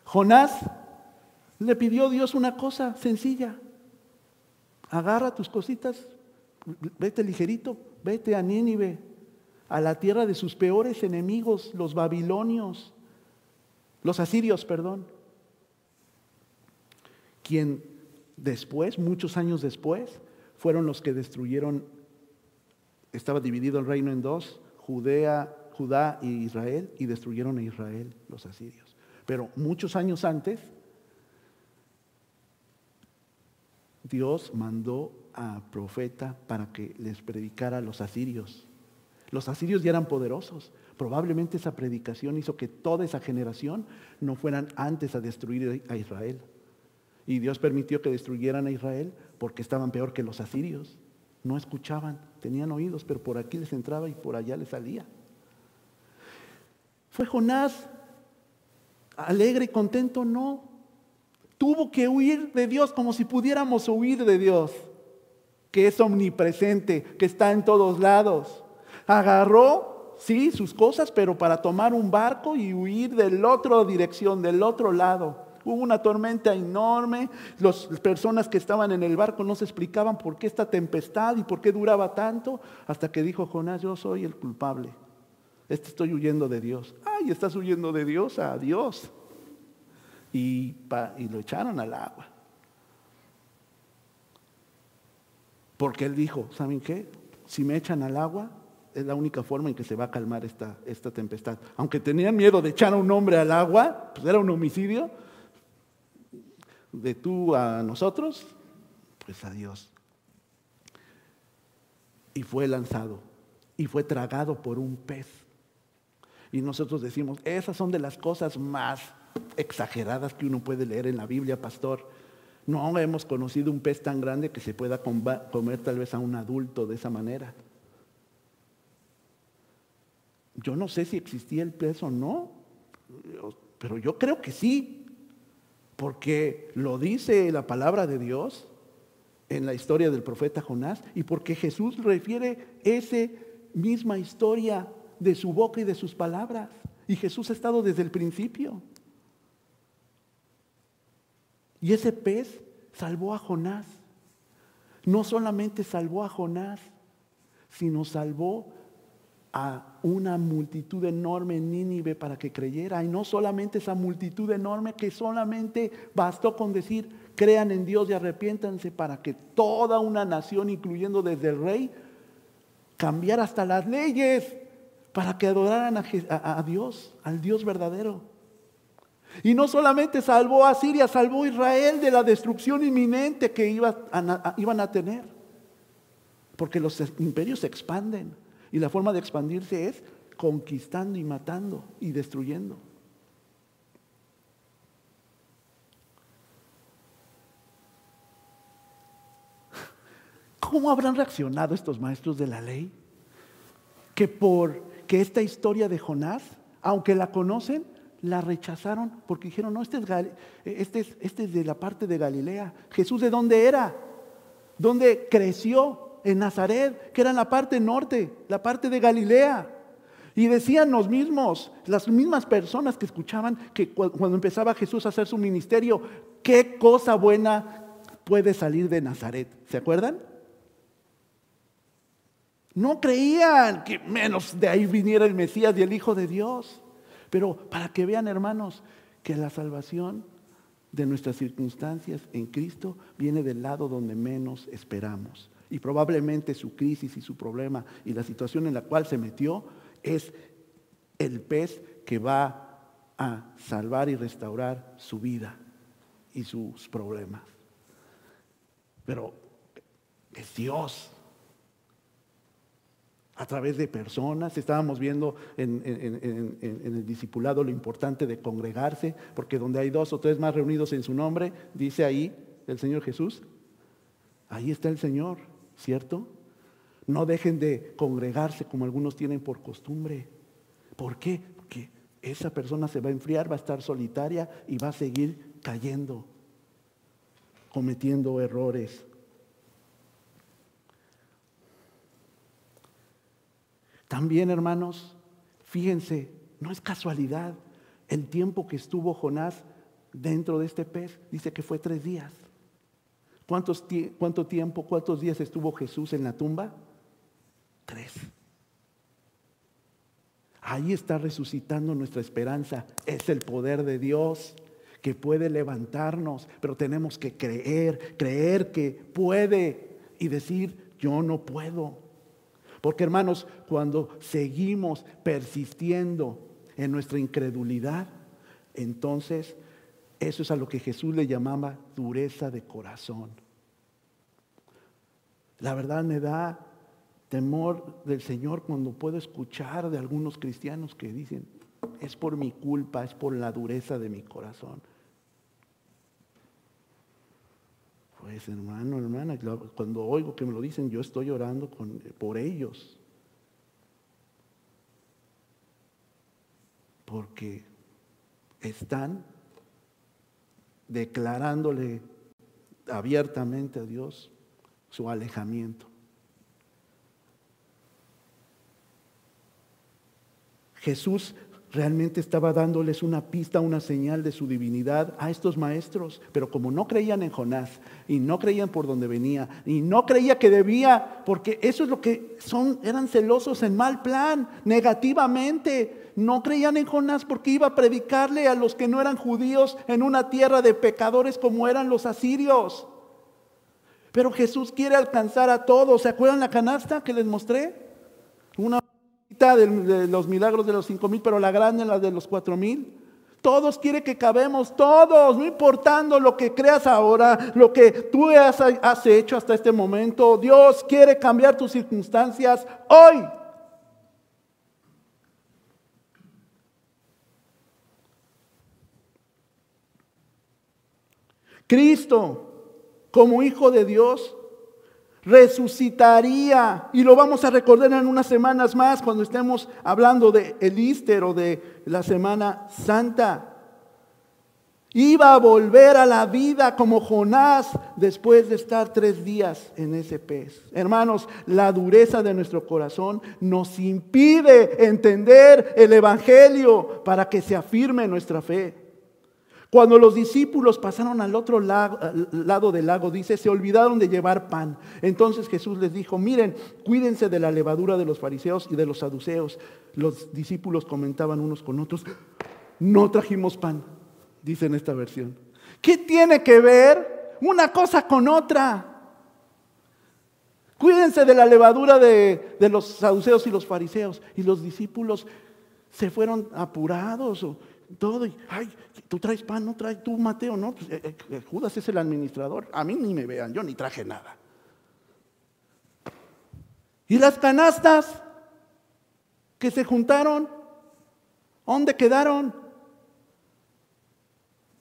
Jonás le pidió a Dios una cosa sencilla. Agarra tus cositas, vete ligerito, vete a Nínive, a la tierra de sus peores enemigos, los babilonios, los asirios, perdón, quien después, muchos años después, fueron los que destruyeron, estaba dividido el reino en dos, Judea, Judá y Israel, y destruyeron a Israel los asirios. Pero muchos años antes, Dios mandó a profeta para que les predicara a los asirios. Los asirios ya eran poderosos. Probablemente esa predicación hizo que toda esa generación no fueran antes a destruir a Israel. Y Dios permitió que destruyeran a Israel porque estaban peor que los asirios. No escuchaban, tenían oídos, pero por aquí les entraba y por allá les salía. ¿Fue Jonás alegre y contento? No. Tuvo que huir de Dios como si pudiéramos huir de Dios, que es omnipresente, que está en todos lados. Agarró, sí, sus cosas, pero para tomar un barco y huir del otro dirección, del otro lado. Hubo una tormenta enorme, las personas que estaban en el barco no se explicaban por qué esta tempestad y por qué duraba tanto, hasta que dijo Jonás, yo soy el culpable. Este estoy huyendo de Dios. Ay, estás huyendo de Dios a Dios. Y, lo echaron al agua. Porque él dijo, ¿saben qué? Si me echan al agua, es la única forma en que se va a calmar esta, esta tempestad. Aunque tenían miedo de echar a un hombre al agua, pues era un homicidio, de tú a nosotros, pues a Dios. Y fue lanzado y fue tragado por un pez. Y nosotros decimos, esas son de las cosas más exageradas que uno puede leer en la Biblia, pastor. No hemos conocido un pez tan grande que se pueda comer tal vez a un adulto de esa manera. Yo no sé si existía el pez o no, pero yo creo que sí, porque lo dice la palabra de Dios en la historia del profeta Jonás y porque Jesús refiere esa misma historia de su boca y de sus palabras. Y Jesús ha estado desde el principio. Y ese pez salvó a Jonás. No solamente salvó a Jonás, sino salvó a una multitud enorme en Nínive para que creyera. Y no solamente esa multitud enorme que solamente bastó con decir, crean en Dios y arrepiéntanse para que toda una nación, incluyendo desde el rey, cambiara hasta las leyes para que adoraran a, Dios, al Dios verdadero. Y no solamente salvó a Siria, salvó a Israel de la destrucción inminente que iban a tener. Porque los imperios se expanden. Y la forma de expandirse es conquistando y matando y destruyendo. ¿Cómo habrán reaccionado estos maestros de la ley? Que por que esta historia de Jonás, aunque la conocen, la rechazaron porque dijeron, no, este es, este es, este es de la parte de Galilea. Jesús de dónde era? ¿Dónde creció? En Nazaret, que era en la parte norte, la parte de Galilea. Y decían los mismos, las mismas personas que escuchaban que cuando empezaba Jesús a hacer su ministerio, qué cosa buena puede salir de Nazaret. ¿Se acuerdan? No creían que menos de ahí viniera el Mesías y el Hijo de Dios. Pero para que vean, hermanos, que la salvación de nuestras circunstancias en Cristo viene del lado donde menos esperamos. Y probablemente su crisis y su problema y la situación en la cual se metió es el pez que va a salvar y restaurar su vida y sus problemas. Pero es Dios a través de personas. Estábamos viendo en, el discipulado lo importante de congregarse, porque donde hay dos o tres más reunidos en su nombre, dice ahí el Señor Jesús, ahí está el Señor, ¿cierto? No dejen de congregarse como algunos tienen por costumbre. ¿Por qué? Porque esa persona se va a enfriar, va a estar solitaria y va a seguir cayendo, cometiendo errores. También, hermanos, fíjense, no es casualidad el tiempo que estuvo Jonás dentro de este pez. Dice que fue tres días. ¿Cuántos, ¿Cuánto tiempo, cuántos días estuvo Jesús en la tumba? Tres. Ahí está resucitando nuestra esperanza. Es el poder de Dios que puede levantarnos, pero tenemos que creer, creer que puede y decir, yo no puedo. Porque hermanos, cuando seguimos persistiendo en nuestra incredulidad, entonces eso es a lo que Jesús le llamaba dureza de corazón. La verdad me da temor del Señor cuando puedo escuchar de algunos cristianos que dicen, es por mi culpa, es por la dureza de mi corazón. Pues hermano, hermana, cuando oigo que me lo dicen, yo estoy orando por ellos. Porque están declarándole abiertamente a Dios su alejamiento. Jesús realmente estaba dándoles una pista, una señal de su divinidad a estos maestros, pero como no creían en Jonás y no creían por donde venía y no creía que debía, porque eso es lo que son, eran celosos en mal plan, negativamente, no creían en Jonás porque iba a predicarle a los que no eran judíos en una tierra de pecadores como eran los asirios. Pero Jesús quiere alcanzar a todos. ¿Se acuerdan la canasta que les mostré? De los milagros de los cinco mil, pero la grande la de los cuatro mil. Todos quiere que cabemos, todos, no importando lo que creas ahora, lo que tú has, has hecho hasta este momento. Dios quiere cambiar tus circunstancias hoy. Cristo, como Hijo de Dios, resucitaría. Y lo vamos a recordar en unas semanas más cuando estemos hablando de el o de la Semana Santa. Iba a volver a la vida como Jonás después de estar tres días en ese pez. Hermanos, la dureza de nuestro corazón nos impide entender el Evangelio para que se afirme nuestra fe. Cuando los discípulos pasaron al otro lado del lago, dice, se olvidaron de llevar pan. Entonces Jesús les dijo, miren, cuídense de la levadura de los fariseos y de los saduceos. Los discípulos comentaban unos con otros, no trajimos pan, dice en esta versión. ¿Qué tiene que ver una cosa con otra? Cuídense de la levadura de, de los saduceos y los fariseos. Y los discípulos se fueron apurados todo, y, ay, tú traes pan, no traes, tú Mateo, no, pues, eh, eh, Judas es el administrador, a mí ni me vean, yo ni traje nada. ¿Y las canastas que se juntaron? ¿Dónde quedaron?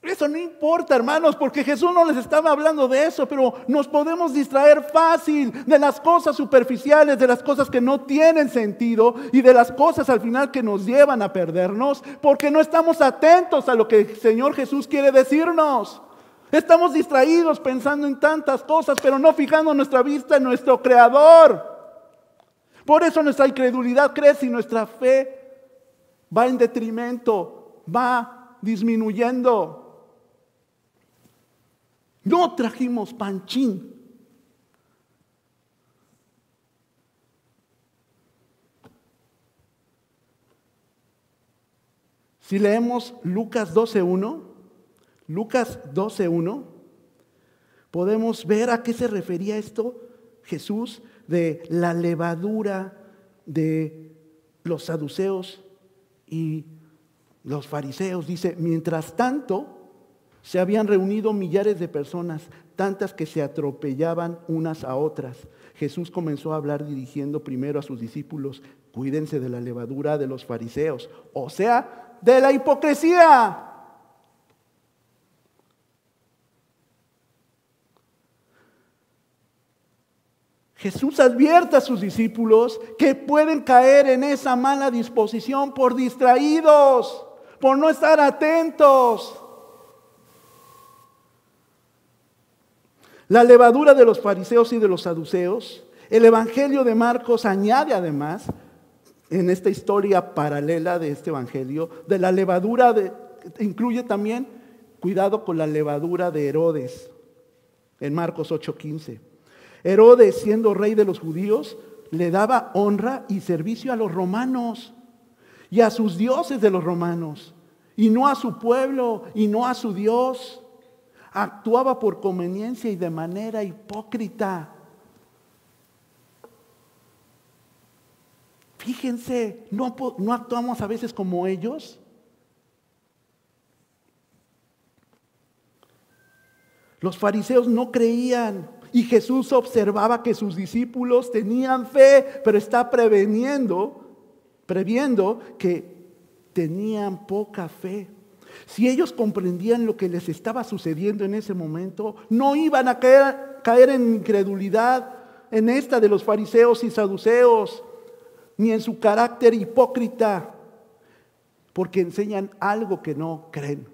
Eso no importa, hermanos, porque Jesús no les estaba hablando de eso, pero nos podemos distraer fácil de las cosas superficiales, de las cosas que no tienen sentido y de las cosas al final que nos llevan a perdernos, porque no estamos atentos a lo que el Señor Jesús quiere decirnos. Estamos distraídos pensando en tantas cosas, pero no fijando nuestra vista en nuestro Creador. Por eso nuestra incredulidad crece y nuestra fe va en detrimento, va disminuyendo. No trajimos panchín. Si leemos Lucas 12.1, Lucas 12.1, podemos ver a qué se refería esto Jesús de la levadura de los saduceos y los fariseos. Dice, mientras tanto, se habían reunido millares de personas, tantas que se atropellaban unas a otras. Jesús comenzó a hablar dirigiendo primero a sus discípulos, cuídense de la levadura de los fariseos, o sea, de la hipocresía. Jesús advierte a sus discípulos que pueden caer en esa mala disposición por distraídos, por no estar atentos. La levadura de los fariseos y de los saduceos. El Evangelio de Marcos añade además, en esta historia paralela de este Evangelio, de la levadura, de, incluye también cuidado con la levadura de Herodes, en Marcos 8:15. Herodes, siendo rey de los judíos, le daba honra y servicio a los romanos y a sus dioses de los romanos, y no a su pueblo y no a su Dios actuaba por conveniencia y de manera hipócrita. Fíjense, ¿no, actuamos a veces como ellos? Los fariseos no creían Y Jesús observaba que sus discípulos tenían fe, pero está preveniendo, previendo que tenían poca fe. Si ellos comprendían lo que les estaba sucediendo en ese momento, no iban a caer, en incredulidad en esta de los fariseos y saduceos, ni en su carácter hipócrita, porque enseñan algo que no creen.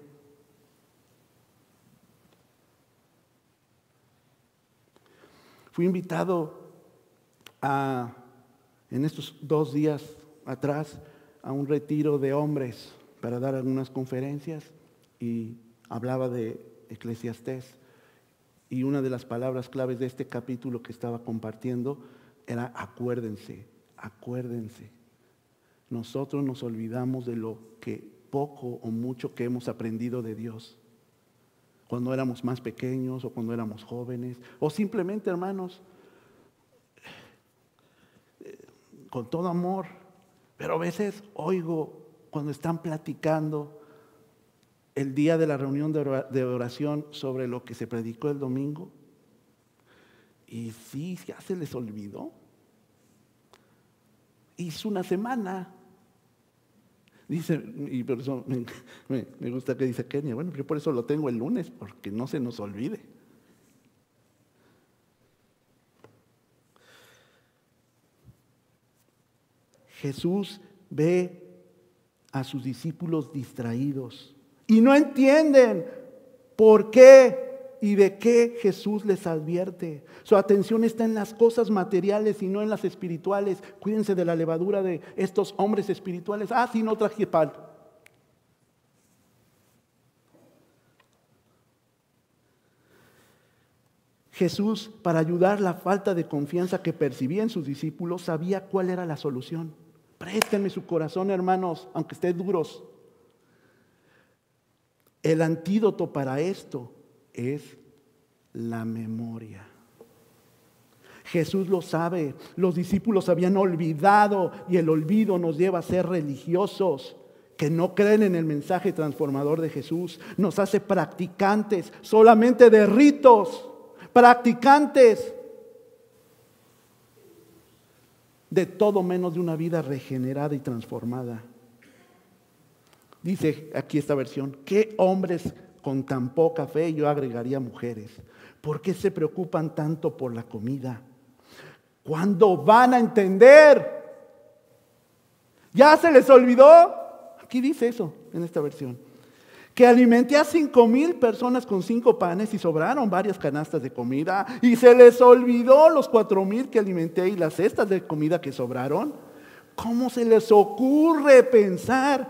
Fui invitado a, en estos dos días atrás a un retiro de hombres para dar algunas conferencias y hablaba de Eclesiastés. Y una de las palabras claves de este capítulo que estaba compartiendo era acuérdense, acuérdense. Nosotros nos olvidamos de lo que poco o mucho que hemos aprendido de Dios. Cuando éramos más pequeños o cuando éramos jóvenes. O simplemente, hermanos, con todo amor. Pero a veces oigo cuando están platicando el día de la reunión de oración sobre lo que se predicó el domingo. Y sí, ya se les olvidó. Hizo una semana. Dice, y por eso me, gusta que dice Kenia, bueno, yo por eso lo tengo el lunes, porque no se nos olvide. Jesús ve a sus discípulos distraídos y no entienden por qué y de qué Jesús les advierte. Su atención está en las cosas materiales y no en las espirituales. Cuídense de la levadura de estos hombres espirituales. Ah, sí, no traje pan. Jesús, para ayudar la falta de confianza que percibía en sus discípulos, sabía cuál era la solución. Préstenme su corazón, hermanos, aunque estén duros. El antídoto para esto es la memoria. Jesús lo sabe, los discípulos habían olvidado y el olvido nos lleva a ser religiosos que no creen en el mensaje transformador de Jesús. Nos hace practicantes solamente de ritos, practicantes de todo menos de una vida regenerada y transformada. Dice aquí esta versión, ¿qué hombres con tan poca fe? Yo agregaría mujeres. ¿Por qué se preocupan tanto por la comida? ¿Cuándo van a entender? ¿Ya se les olvidó? Aquí dice eso en esta versión que alimenté a cinco mil personas con cinco panes y sobraron varias canastas de comida y se les olvidó los cuatro mil que alimenté y las cestas de comida que sobraron. ¿Cómo se les ocurre pensar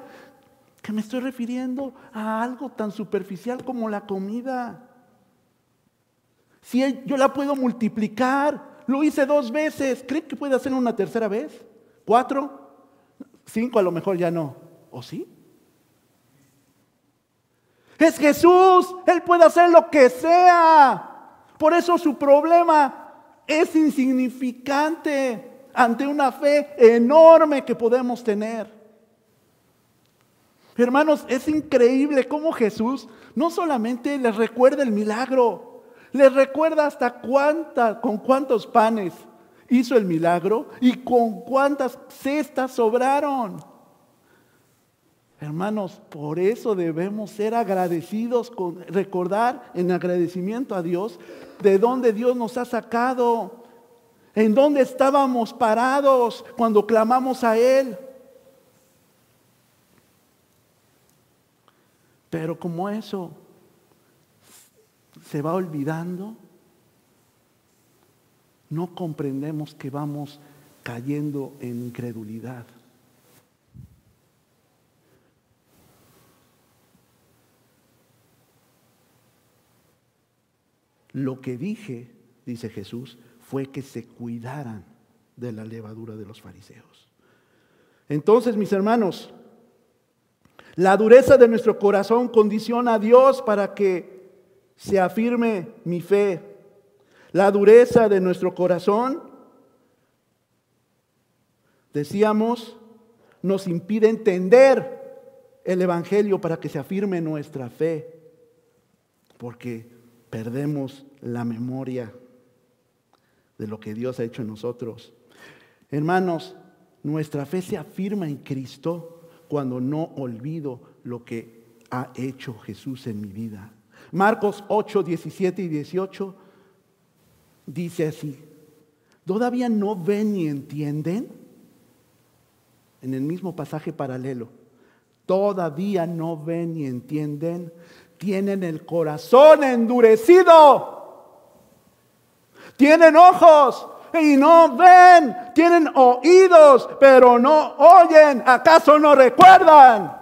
que me estoy refiriendo a algo tan superficial como la comida? Si yo la puedo multiplicar, lo hice dos veces, ¿cree que puede hacerlo una tercera vez? ¿Cuatro? ¿Cinco? A lo mejor ya no. ¿O sí? Es Jesús, Él puede hacer lo que sea. Por eso su problema es insignificante ante una fe enorme que podemos tener. Hermanos, es increíble cómo Jesús no solamente les recuerda el milagro, les recuerda hasta cuánta, con cuántos panes hizo el milagro y con cuántas cestas sobraron. Hermanos, por eso debemos ser agradecidos, recordar en agradecimiento a Dios de dónde Dios nos ha sacado, en dónde estábamos parados cuando clamamos a Él. Pero como eso se va olvidando, no comprendemos que vamos cayendo en incredulidad. Lo que dije, dice Jesús, fue que se cuidaran de la levadura de los fariseos. Entonces, mis hermanos, la dureza de nuestro corazón condiciona a Dios para que se afirme mi fe. La dureza de nuestro corazón, decíamos, nos impide entender el Evangelio para que se afirme nuestra fe. Porque perdemos la memoria. de lo que Dios ha hecho en nosotros. Hermanos, nuestra fe se afirma en Cristo cuando no olvido lo que ha hecho Jesús en mi vida. Marcos 8, 17 y 18 dice así, ¿todavía no ven ni entienden? En el mismo pasaje paralelo, todavía no ven ni entienden, tienen el corazón endurecido, tienen ojos y no ven, tienen oídos pero no oyen, ¿acaso no recuerdan?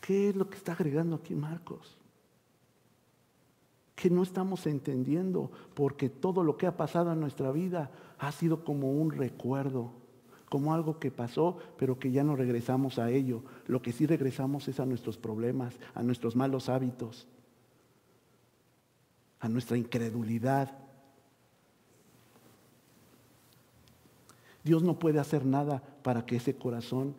¿Qué es lo que está agregando aquí Marcos? Que no estamos entendiendo porque todo lo que ha pasado en nuestra vida ha sido como un recuerdo, como algo que pasó, pero que ya no regresamos a ello. Lo que sí regresamos es a nuestros problemas, a nuestros malos hábitos, a nuestra incredulidad. Dios no puede hacer nada para que ese corazón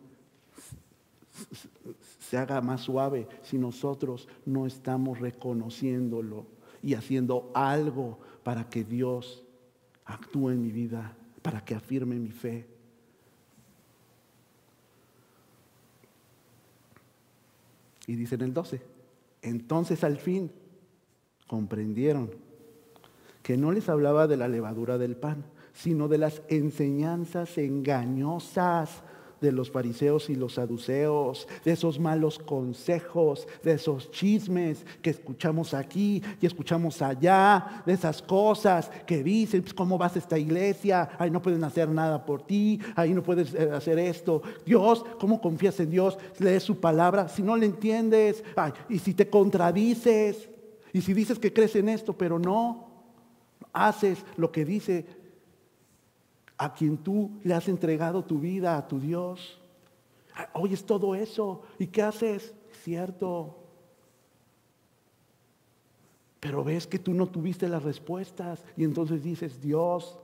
se haga más suave si nosotros no estamos reconociéndolo y haciendo algo para que Dios actúe en mi vida, para que afirme mi fe. Y dice en el 12, entonces al fin comprendieron que no les hablaba de la levadura del pan, sino de las enseñanzas engañosas de los fariseos y los saduceos, de esos malos consejos, de esos chismes que escuchamos aquí y escuchamos allá, de esas cosas que dicen, pues, ¿cómo vas a esta iglesia? Ahí no pueden hacer nada por ti, ahí no puedes eh, hacer esto. Dios, ¿cómo confías en Dios? Lees su palabra, si no le entiendes, y si te contradices, y si dices que crees en esto, pero no haces lo que dice a quien tú le has entregado tu vida, a tu Dios. Oyes todo eso y ¿qué haces? Cierto. Pero ves que tú no tuviste las respuestas y entonces dices, Dios,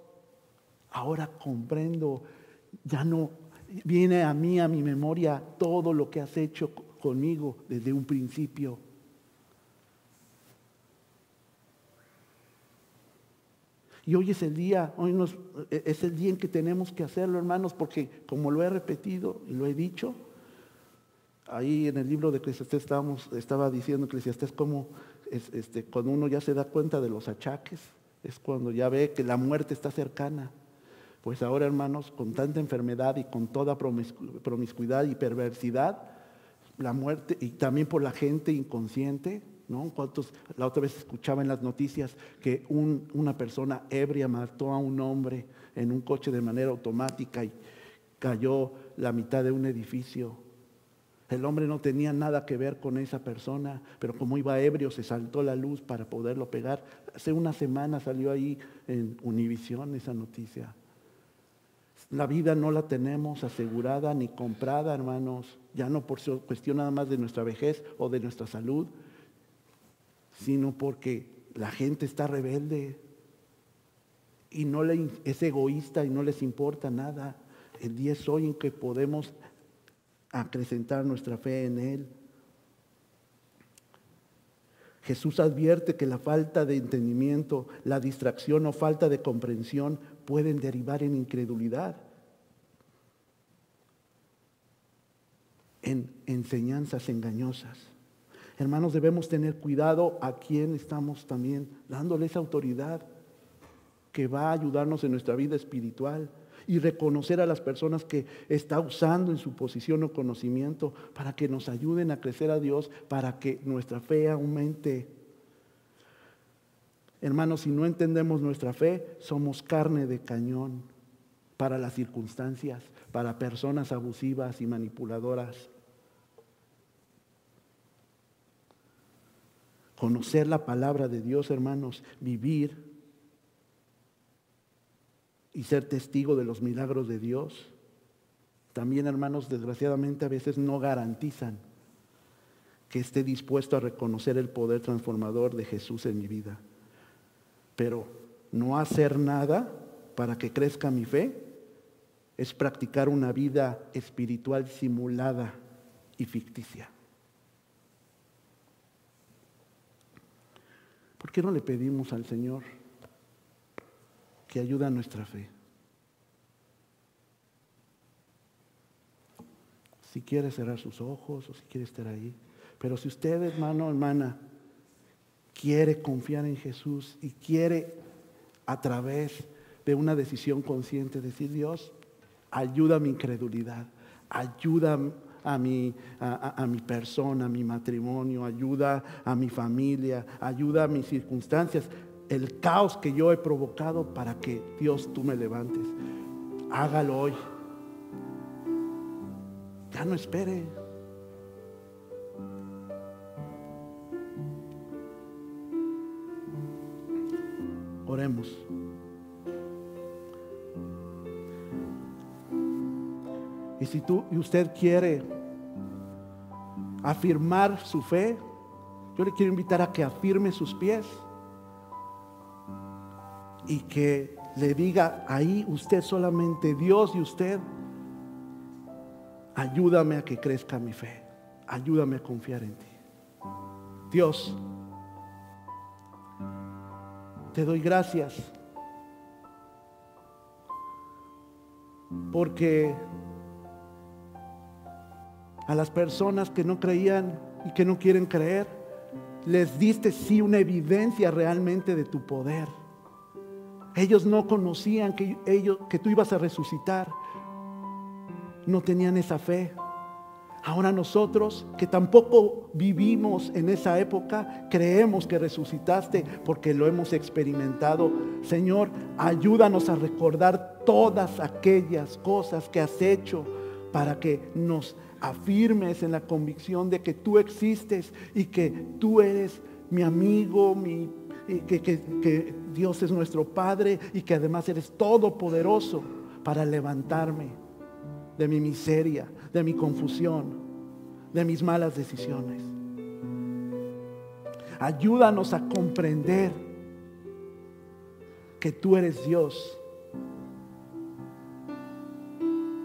ahora comprendo, ya no viene a mí, a mi memoria, todo lo que has hecho conmigo desde un principio. Y hoy es el día, hoy e, es el día en que tenemos que hacerlo, hermanos, porque como lo he repetido y lo he dicho, ahí en el libro de Eclesiastés estaba diciendo Eclesiastés como este, cuando uno ya se da cuenta de los achaques, es cuando ya ve que la muerte está cercana. Pues ahora, hermanos, con tanta enfermedad y con toda promiscuidad y perversidad, la muerte, y también por la gente inconsciente, ¿no? la otra vez escuchaba en las noticias que una persona ebria mató a un hombre en un coche de manera automática y cayó la mitad de un edificio. El hombre no tenía nada que ver con esa persona, pero como iba ebrio se saltó la luz para poderlo pegar. Hace una semana salió ahí en Univisión esa noticia. La vida no la tenemos asegurada ni comprada, hermanos, ya no por cuestión nada más de nuestra vejez o de nuestra salud, sino porque la gente está rebelde y no es egoísta y no les importa nada. El día es hoy en que podemos acrecentar nuestra fe en Él. Jesús advierte que la falta de entendimiento, la distracción o falta de comprensión pueden derivar en incredulidad, en enseñanzas engañosas. Hermanos, debemos tener cuidado a quien estamos también dándole esa autoridad que va a ayudarnos en nuestra vida espiritual y reconocer a las personas que está usando en su posición o conocimiento para que nos ayuden a crecer a Dios, para que nuestra fe aumente. Hermanos, si no entendemos nuestra fe, somos carne de cañón para las circunstancias, para personas abusivas y manipuladoras. Conocer la palabra de Dios, hermanos, vivir y ser testigo de los milagros de Dios. También, hermanos, desgraciadamente a veces no garantizan que esté dispuesto a reconocer el poder transformador de Jesús en mi vida. Pero no hacer nada para que crezca mi fe es practicar una vida espiritual simulada y ficticia. ¿Por qué no le pedimos al Señor que ayude a nuestra fe? Si quiere cerrar sus ojos o si quiere estar ahí. Pero si usted, hermano, hermana, quiere confiar en Jesús y quiere a través de una decisión consciente decir, Dios, ayuda a mi incredulidad, ayuda a mi, a, mi persona, a mi matrimonio, ayuda a mi familia, ayuda a mis circunstancias, el caos que yo he provocado para que Dios tú me levantes. Hágalo hoy. Ya no espere. Oremos. Y si tú y usted quiere afirmar su fe, yo le quiero invitar a que afirme sus pies y que le diga ahí usted solamente Dios y usted, ayúdame a que crezca mi fe, ayúdame a confiar en ti. Dios, te doy gracias porque a las personas que no creían y que no quieren creer, les diste sí una evidencia realmente de tu poder. Ellos no conocían que, ellos, que tú ibas a resucitar. No tenían esa fe. Ahora nosotros, que tampoco vivimos en esa época, creemos que resucitaste porque lo hemos experimentado. Señor, ayúdanos a recordar todas aquellas cosas que has hecho para que nos afirmes en la convicción de que tú existes y que tú eres mi amigo, mi, que, que Dios es nuestro Padre y que además eres todopoderoso para levantarme de mi miseria, de mi confusión, de mis malas decisiones. Ayúdanos a comprender que tú eres Dios.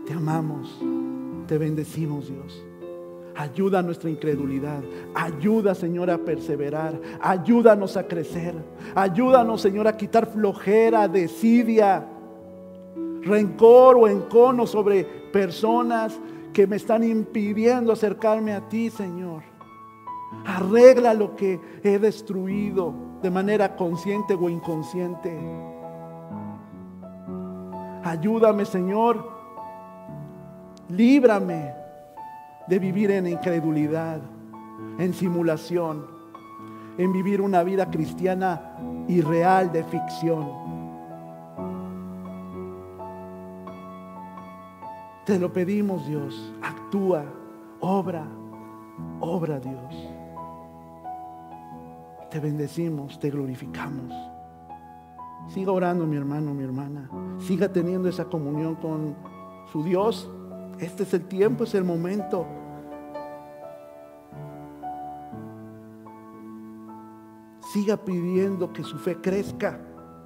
Te amamos. Te bendecimos, Dios. Ayuda a nuestra incredulidad. Ayuda, Señor, a perseverar. Ayúdanos a crecer. Ayúdanos, Señor, a quitar flojera, desidia, rencor o encono sobre personas que me están impidiendo acercarme a ti, Señor. Arregla lo que he destruido de manera consciente o inconsciente. Ayúdame, Señor, Líbrame de vivir en incredulidad, en simulación, en vivir una vida cristiana irreal de ficción. Te lo pedimos, Dios. Actúa, obra, obra, Dios. Te bendecimos, te glorificamos. Siga orando, mi hermano, mi hermana. Siga teniendo esa comunión con su Dios este es el tiempo, es el momento. Siga pidiendo que su fe crezca.